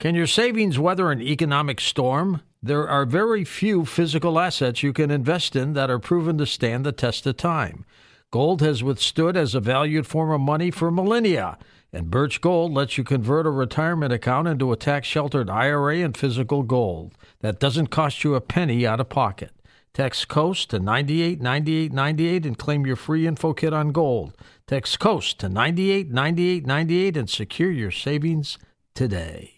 Can your savings weather an economic storm? There are very few physical assets you can invest in that are proven to stand the test of time. Gold has withstood as a valued form of money for millennia, and Birch Gold lets you convert a retirement account into a tax sheltered IRA and physical gold that doesn't cost you a penny out of pocket. Text COAST to 989898 and claim your free info kit on gold. Text COAST to 989898 and secure your savings today.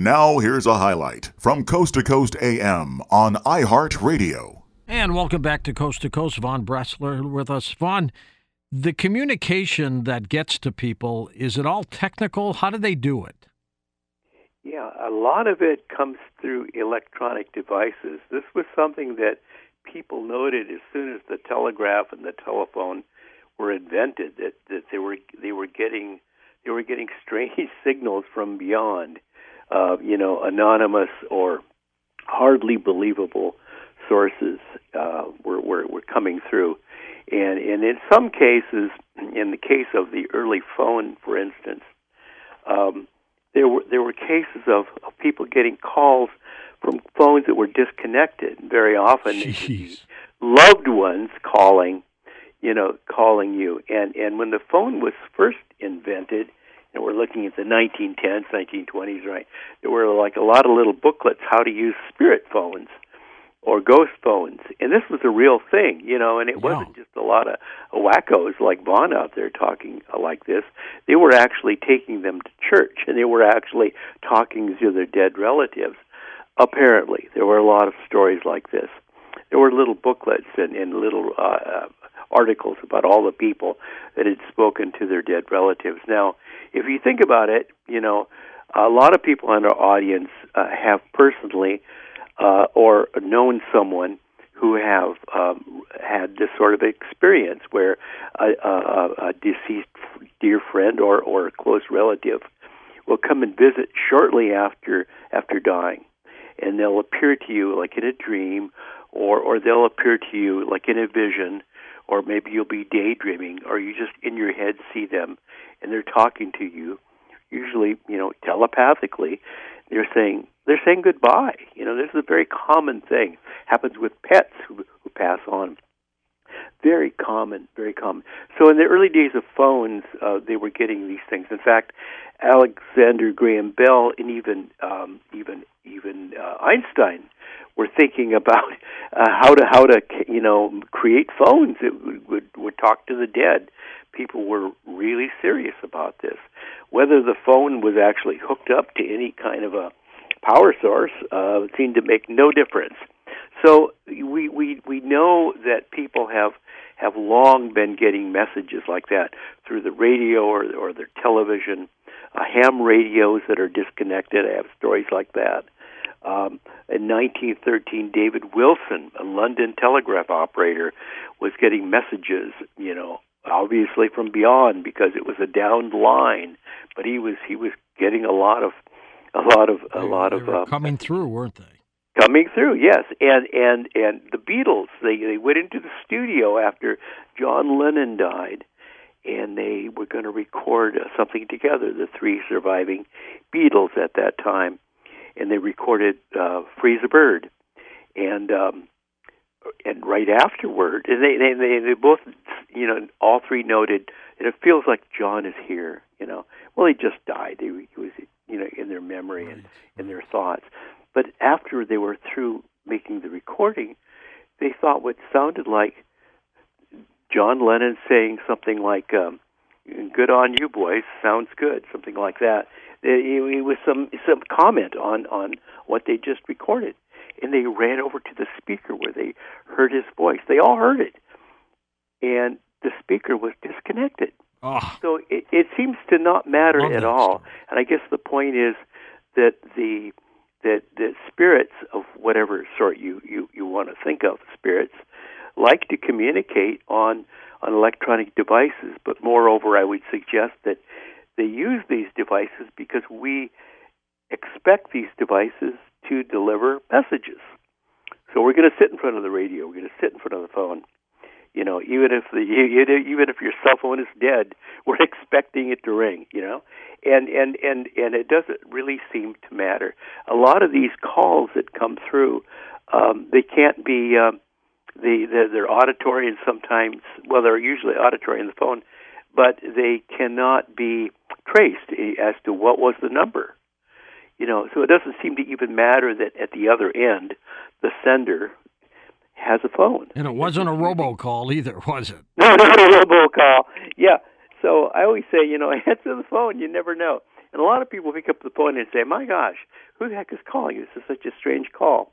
Now, here's a highlight from Coast to Coast AM on iHeartRadio. And welcome back to Coast to Coast. Von Braschler with us. Von, the communication that gets to people, is it all technical? How do they do it? Yeah, a lot of it comes through electronic devices. This was something that people noted as soon as the telegraph and the telephone were invented that, that they were they were getting they were getting strange signals from beyond uh, you know, anonymous or hardly believable sources uh, were, were, were coming through. And, and in some cases, in the case of the early phone, for instance, um, there were there were cases of, of people getting calls from phones that were disconnected. Very often, loved ones calling, you know, calling you. And and when the phone was first invented, and we're looking at the 1910s, 1920s, right? There were like a lot of little booklets how to use spirit phones or ghost phones, and this was a real thing, you know. And it yeah. wasn't just a lot of wackos like Von out there talking like this. They were actually taking them to church, and they were actually talking to their dead relatives. Apparently, there were a lot of stories like this. There were little booklets and, and little uh, uh, articles about all the people that had spoken to their dead relatives. Now, if you think about it, you know, a lot of people in our audience uh, have personally uh, or known someone who have um, had this sort of experience where a, a, a deceased dear friend or, or a close relative will come and visit shortly after after dying, and they'll appear to you like in a dream, or or they'll appear to you like in a vision, or maybe you'll be daydreaming, or you just in your head see them, and they're talking to you, usually you know telepathically. They're saying they're saying goodbye. You know, this is a very common thing. Happens with pets who, who pass on. Very common, very common. So in the early days of phones, uh, they were getting these things. In fact, Alexander Graham Bell and even um, even even uh, Einstein were thinking about uh, how to how to you know create phones that would, would would talk to the dead. People were really serious about this. Whether the phone was actually hooked up to any kind of a power source uh, seemed to make no difference. So we we we know that people have have long been getting messages like that through the radio or or their television, uh, ham radios that are disconnected. I have stories like that. Um, in 1913, David Wilson, a London telegraph operator, was getting messages, you know, obviously from beyond because it was a downed line, but he was he was getting a lot of a lot of a They- lot they of um, coming through, weren't they? Coming through yes. And and and the beatles they they went into the studio after john lennon died and they were going to record uh, something together the three surviving beatles at that time. And they recorded uh Free as a Bird. And um and right afterward and they they they, they both you know all three noted that it feels like john is here you know. Well he just died. He, he was you know in their memory and in their thoughts but after they were through making the recording, they thought what sounded like John Lennon saying something like, um, "Good on you, boys. Sounds good." Something like that. It, it was some some comment on on what they just recorded, and they ran over to the speaker where they heard his voice. They all heard it, and the speaker was disconnected. Oh, So it, it seems to not matter at all. story. And I guess the point is that the that that spirits of whatever sort you you you want to think of spirits like to communicate on on electronic devices, but moreover, I would suggest that they use these devices because we expect these devices to deliver messages. So we're going to sit in front of the radio. We're going to sit in front of the phone. You know, even if the even if your cell phone is dead, we're expecting it to ring. You know, and and and and it doesn't really seem to matter. A lot of these calls that come through, um, they can't be. Um, they they're, they're auditory and sometimes well they're usually auditory in the phone, but they cannot be traced as to what was the number. You know, so it doesn't seem to even matter that at the other end, the sender has a phone. and it wasn't a robocall either, was it? No, not a robocall. Yeah. So I always say, you know, answer the phone. You never know. And a lot of people pick up the phone and say, "My gosh, who the heck is calling? you? This is such a strange call."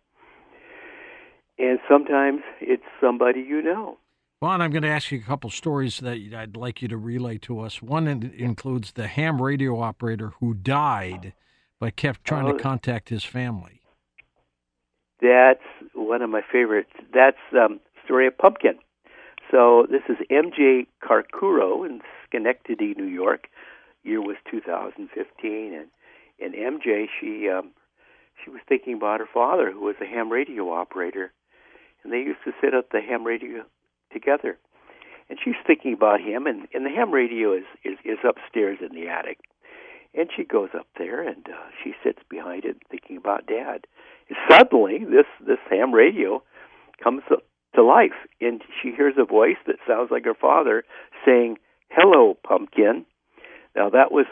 And sometimes it's somebody you know. Well, and I'm going to ask you a couple stories that I'd like you to relay to us. One in- includes the ham radio operator who died, but kept trying Oh. to contact his family. That's one of my favorites. That's um, story of pumpkin. So this is MJ Carcuro in Schenectady, New York. Year was 2015, and and MJ she um, she was thinking about her father, who was a ham radio operator, and they used to sit at the ham radio together. And she's thinking about him, and, and the ham radio is, is is upstairs in the attic. And she goes up there, and uh, she sits behind it, thinking about Dad. Suddenly, this this ham radio comes to, to life, and she hears a voice that sounds like her father saying, "Hello, pumpkin." Now that was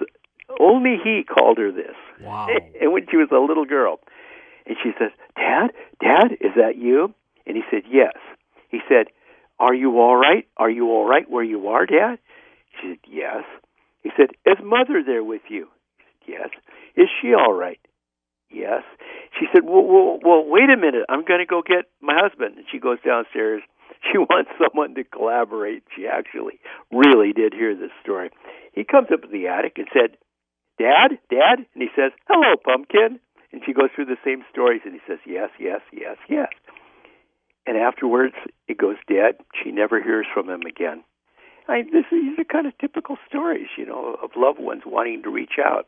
only he called her this, Wow. and when she was a little girl, and she says, "Dad, Dad, is that you?" And he said, "Yes." He said, "Are you all right? Are you all right where you are, Dad?" She said, "Yes." He said, "Is Mother there with you?" He said, "Yes." "Is she all right?" "Yes." She said, "Well, well, well wait a minute. I'm going to go get my husband." And she goes downstairs. She wants someone to collaborate. She actually really did hear this story. He comes up to the attic and said, "Dad, Dad," and he says, "Hello, pumpkin." And she goes through the same stories, and he says, "Yes, yes, yes, yes." And afterwards, it goes dead. She never hears from him again. I, this, these are kind of typical stories, you know, of loved ones wanting to reach out,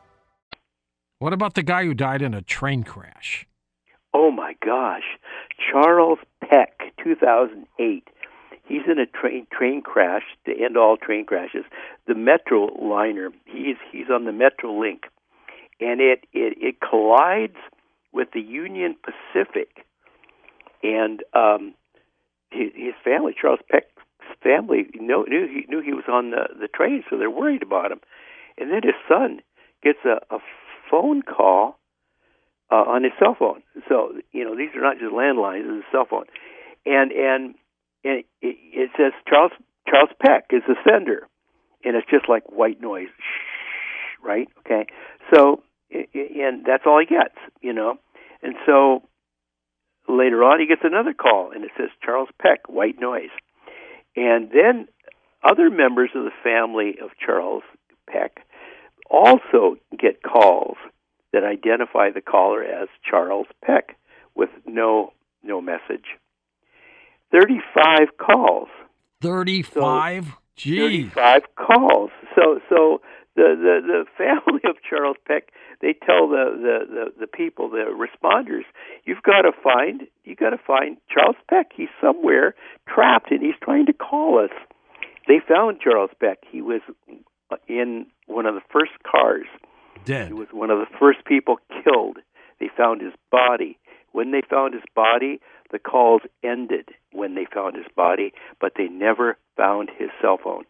What about the guy who died in a train crash? Oh my gosh, Charles Peck, 2008. He's in a train train crash to end all train crashes. The Metro liner. He's he's on the Metro Link, and it it, it collides with the Union Pacific, and um, his, his family, Charles Peck's family, knew knew he knew he was on the the train, so they're worried about him. And then his son gets a, a phone call uh, on his cell phone. So you know these are not just landlines; it's a cell phone, and and and it, it says Charles Charles Peck is the sender, and it's just like white noise, shh, right? Okay, so and that's all he gets, you know, and so later on he gets another call, and it says Charles Peck, white noise, and then other members of the family of Charles Peck also get calls that identify the caller as Charles Peck with no no message. 35 calls. 35? So, Jeez. 35 calls. So so the, the the family of Charles Peck they tell the, the, the, the people, the responders, you've got to find you got to find Charles Peck. He's somewhere trapped and he's trying to call us. They found Charles Peck. He was in one of the first cars. Dead. He was one of the first people killed. They found his body. When they found his body, the calls ended when they found his body, but they never found his cell phone.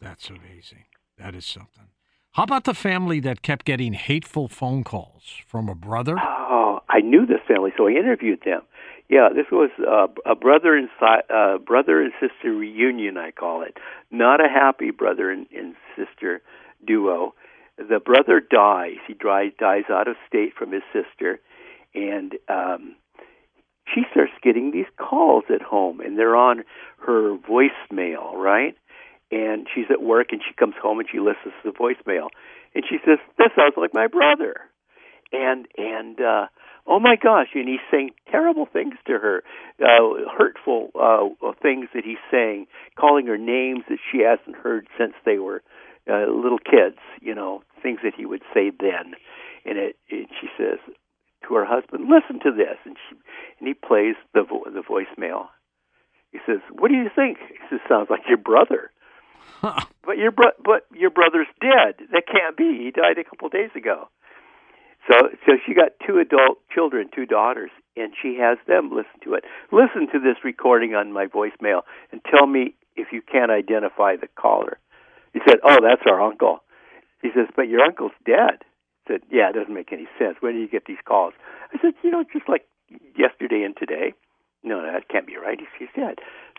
That's amazing. That is something. How about the family that kept getting hateful phone calls from a brother? Ah, I knew this family, so I interviewed them. Yeah, this was uh, a brother and si- uh, brother and sister reunion. I call it not a happy brother and, and sister duo. The brother dies. He dies dies out of state from his sister, and um, she starts getting these calls at home, and they're on her voicemail, right? And she's at work, and she comes home and she listens to the voicemail, and she says, "This sounds like my brother," and and uh, oh my gosh, and he's saying terrible things to her, uh, hurtful uh, things that he's saying, calling her names that she hasn't heard since they were uh, little kids, you know, things that he would say then. And it, and she says to her husband, "Listen to this," and she and he plays the vo- the voicemail. He says, "What do you think?" He says, "Sounds like your brother." But your bro- but your brother's dead. That can't be. He died a couple of days ago. So so she got two adult children, two daughters, and she has them listen to it. Listen to this recording on my voicemail and tell me if you can't identify the caller. He said, "Oh, that's our uncle." He says, "But your uncle's dead." I said, "Yeah, it doesn't make any sense. Where do you get these calls?" I said, "You know, just like yesterday and today." No, that can't be right. He's, he's dead.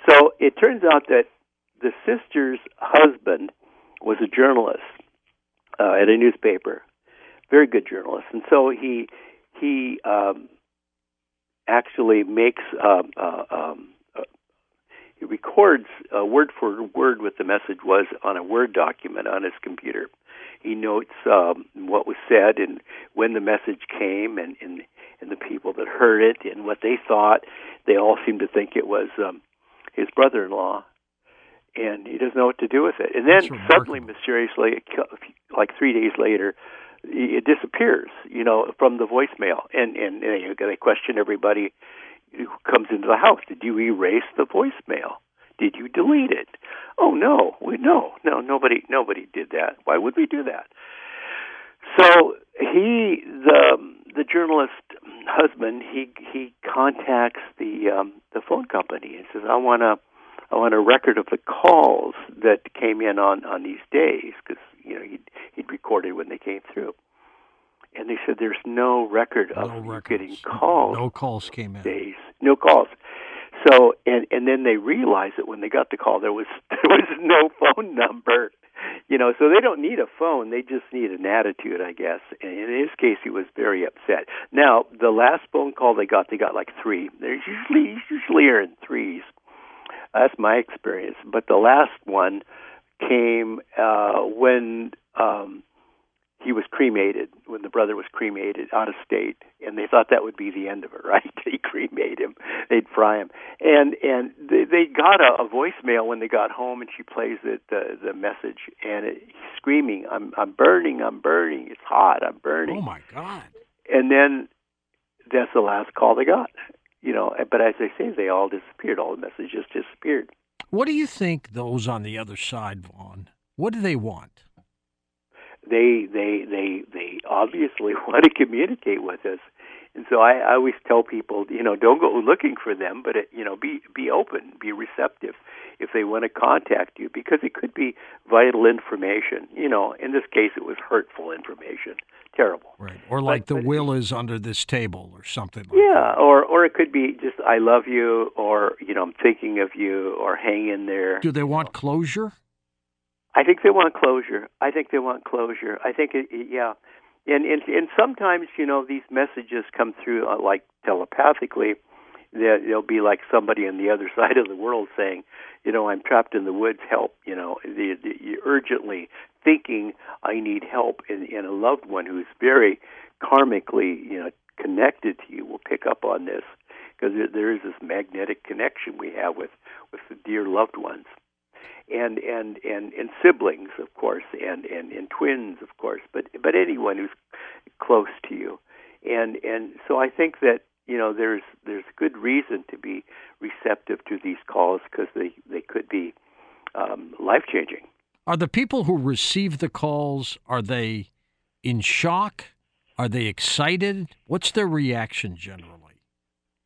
So it turns out that the sister's husband was a journalist uh, at a newspaper, very good journalist, and so he he um, actually makes um, uh, um, uh, he records uh, word for word what the message was on a Word document on his computer. He notes um, what was said and when the message came, and, and and the people that heard it and what they thought. They all seem to think it was um, his brother-in-law, and he doesn't know what to do with it. And then suddenly, mysteriously, like three days later, it disappears. You know, from the voicemail, and and, and they question everybody who comes into the house. Did you erase the voicemail? Did you delete it? Oh no, we no, no, nobody, nobody did that. Why would we do that? So he, the the journalist husband, he he contacts the um, the phone company and says, "I want to, I want a record of the calls that came in on on these days because you know he'd he'd recorded when they came through. And they said there's no record of No you getting calls. No calls came in. days, no calls. So and and then they realized that when they got the call, there was there was no phone number. You know, so they don't need a phone; they just need an attitude, I guess. And in his case, he was very upset. Now, the last phone call they got, they got like three. There's usually usually are in threes. That's my experience. But the last one came uh, when um, he was cremated, when the brother was cremated out of state, and they thought that would be the end of it, right? they cremate him, they'd fry him, and and they, they got a, a voicemail when they got home, and she plays it, the the message, and it, he's screaming, "I'm I'm burning, I'm burning, it's hot, I'm burning." Oh my God! and then that's the last call they got. You know, but as they say, they all disappeared. All the messages disappeared. What do you think those on the other side, Von? What do they want? They they they they obviously want to communicate with us, and so I, I always tell people, you know, don't go looking for them, but it, you know, be be open, be receptive if they want to contact you, because it could be vital information. You know, in this case, it was hurtful information, terrible. Right. Or like But- the but- will is under this table or something like Yeah, or or it could be just I love you, or you know I'm thinking of you, or hang in there. Do they want closure? I think they want closure. I think they want closure. I think it, it, yeah, and and and sometimes you know these messages come through uh, like telepathically. That there'll be like somebody on the other side of the world saying, you know, I'm trapped in the woods. Help! You know, the, the, urgently thinking I need help, and, and a loved one who's very karmically, you know, connected to you will pick up on this because there is this magnetic connection we have with with the dear loved ones and and and and siblings of course and and and twins of course but but anyone who's close to you and and so i think that you know there's there's good reason to be receptive to these calls because they they could be um, life changing Are the people who receive the calls are they in shock? Are they excited? What's their reaction generally?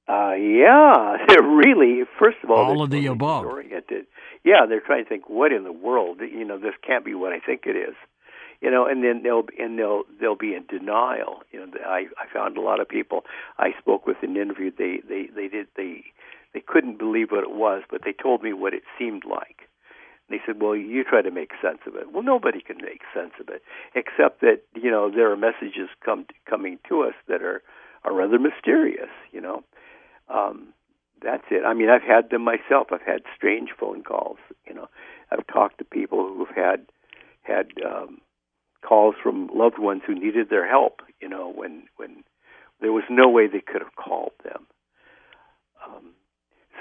Uh, yeah, they're really. First of all, All of the above. Disoriented. Yeah, they're trying to think, what in the world? You know, this can't be what I think it is. You know, and then they'll and they'll they'll be in denial. You know, I I found a lot of people I spoke with and interviewed. They they they did they they couldn't believe what it was, but they told me what it seemed like. And they said, "Well, you try to make sense of it." Well, nobody can make sense of it, except that you know there are messages come coming to us that are are rather mysterious. You know, um, that's it. I mean, I've had them myself. I've had strange phone calls. You know, I've talked to people who've had had um, calls from loved ones who needed their help. You know, when when there was no way they could have called them. Um,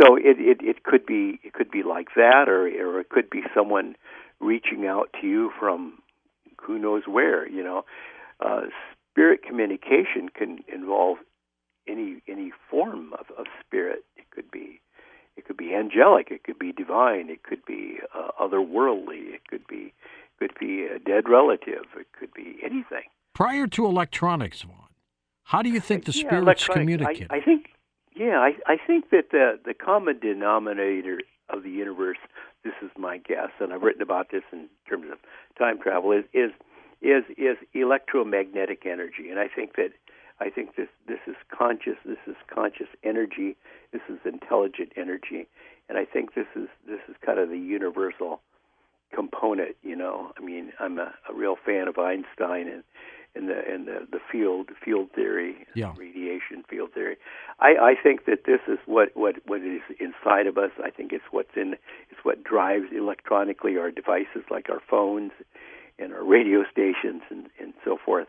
so it, it it could be it could be like that, or or it could be someone reaching out to you from who knows where. You know, uh, spirit communication can involve any any form of, of spirit. It could be it could be angelic. It could be divine. It could be uh, otherworldly. It could be could be a dead relative. It could be anything. Prior to electronics, Von, how do you think the Yeah, spirits communicate? I, I think, yeah, I, I think that the the common denominator of the universe. This is my guess, and I've written about this in terms of time travel. Is is is is electromagnetic energy, and I think that I think this this is conscious. This is conscious energy. This is intelligent energy, and I think this is this is kind of the universal component. You know, I mean, I'm a, a real fan of Einstein and and the and the, the field field theory, Yeah. radiation field theory. I, I think that this is what, what, what is inside of us. I think it's what's in it's what drives electronically our devices like our phones and our radio stations and, and so forth.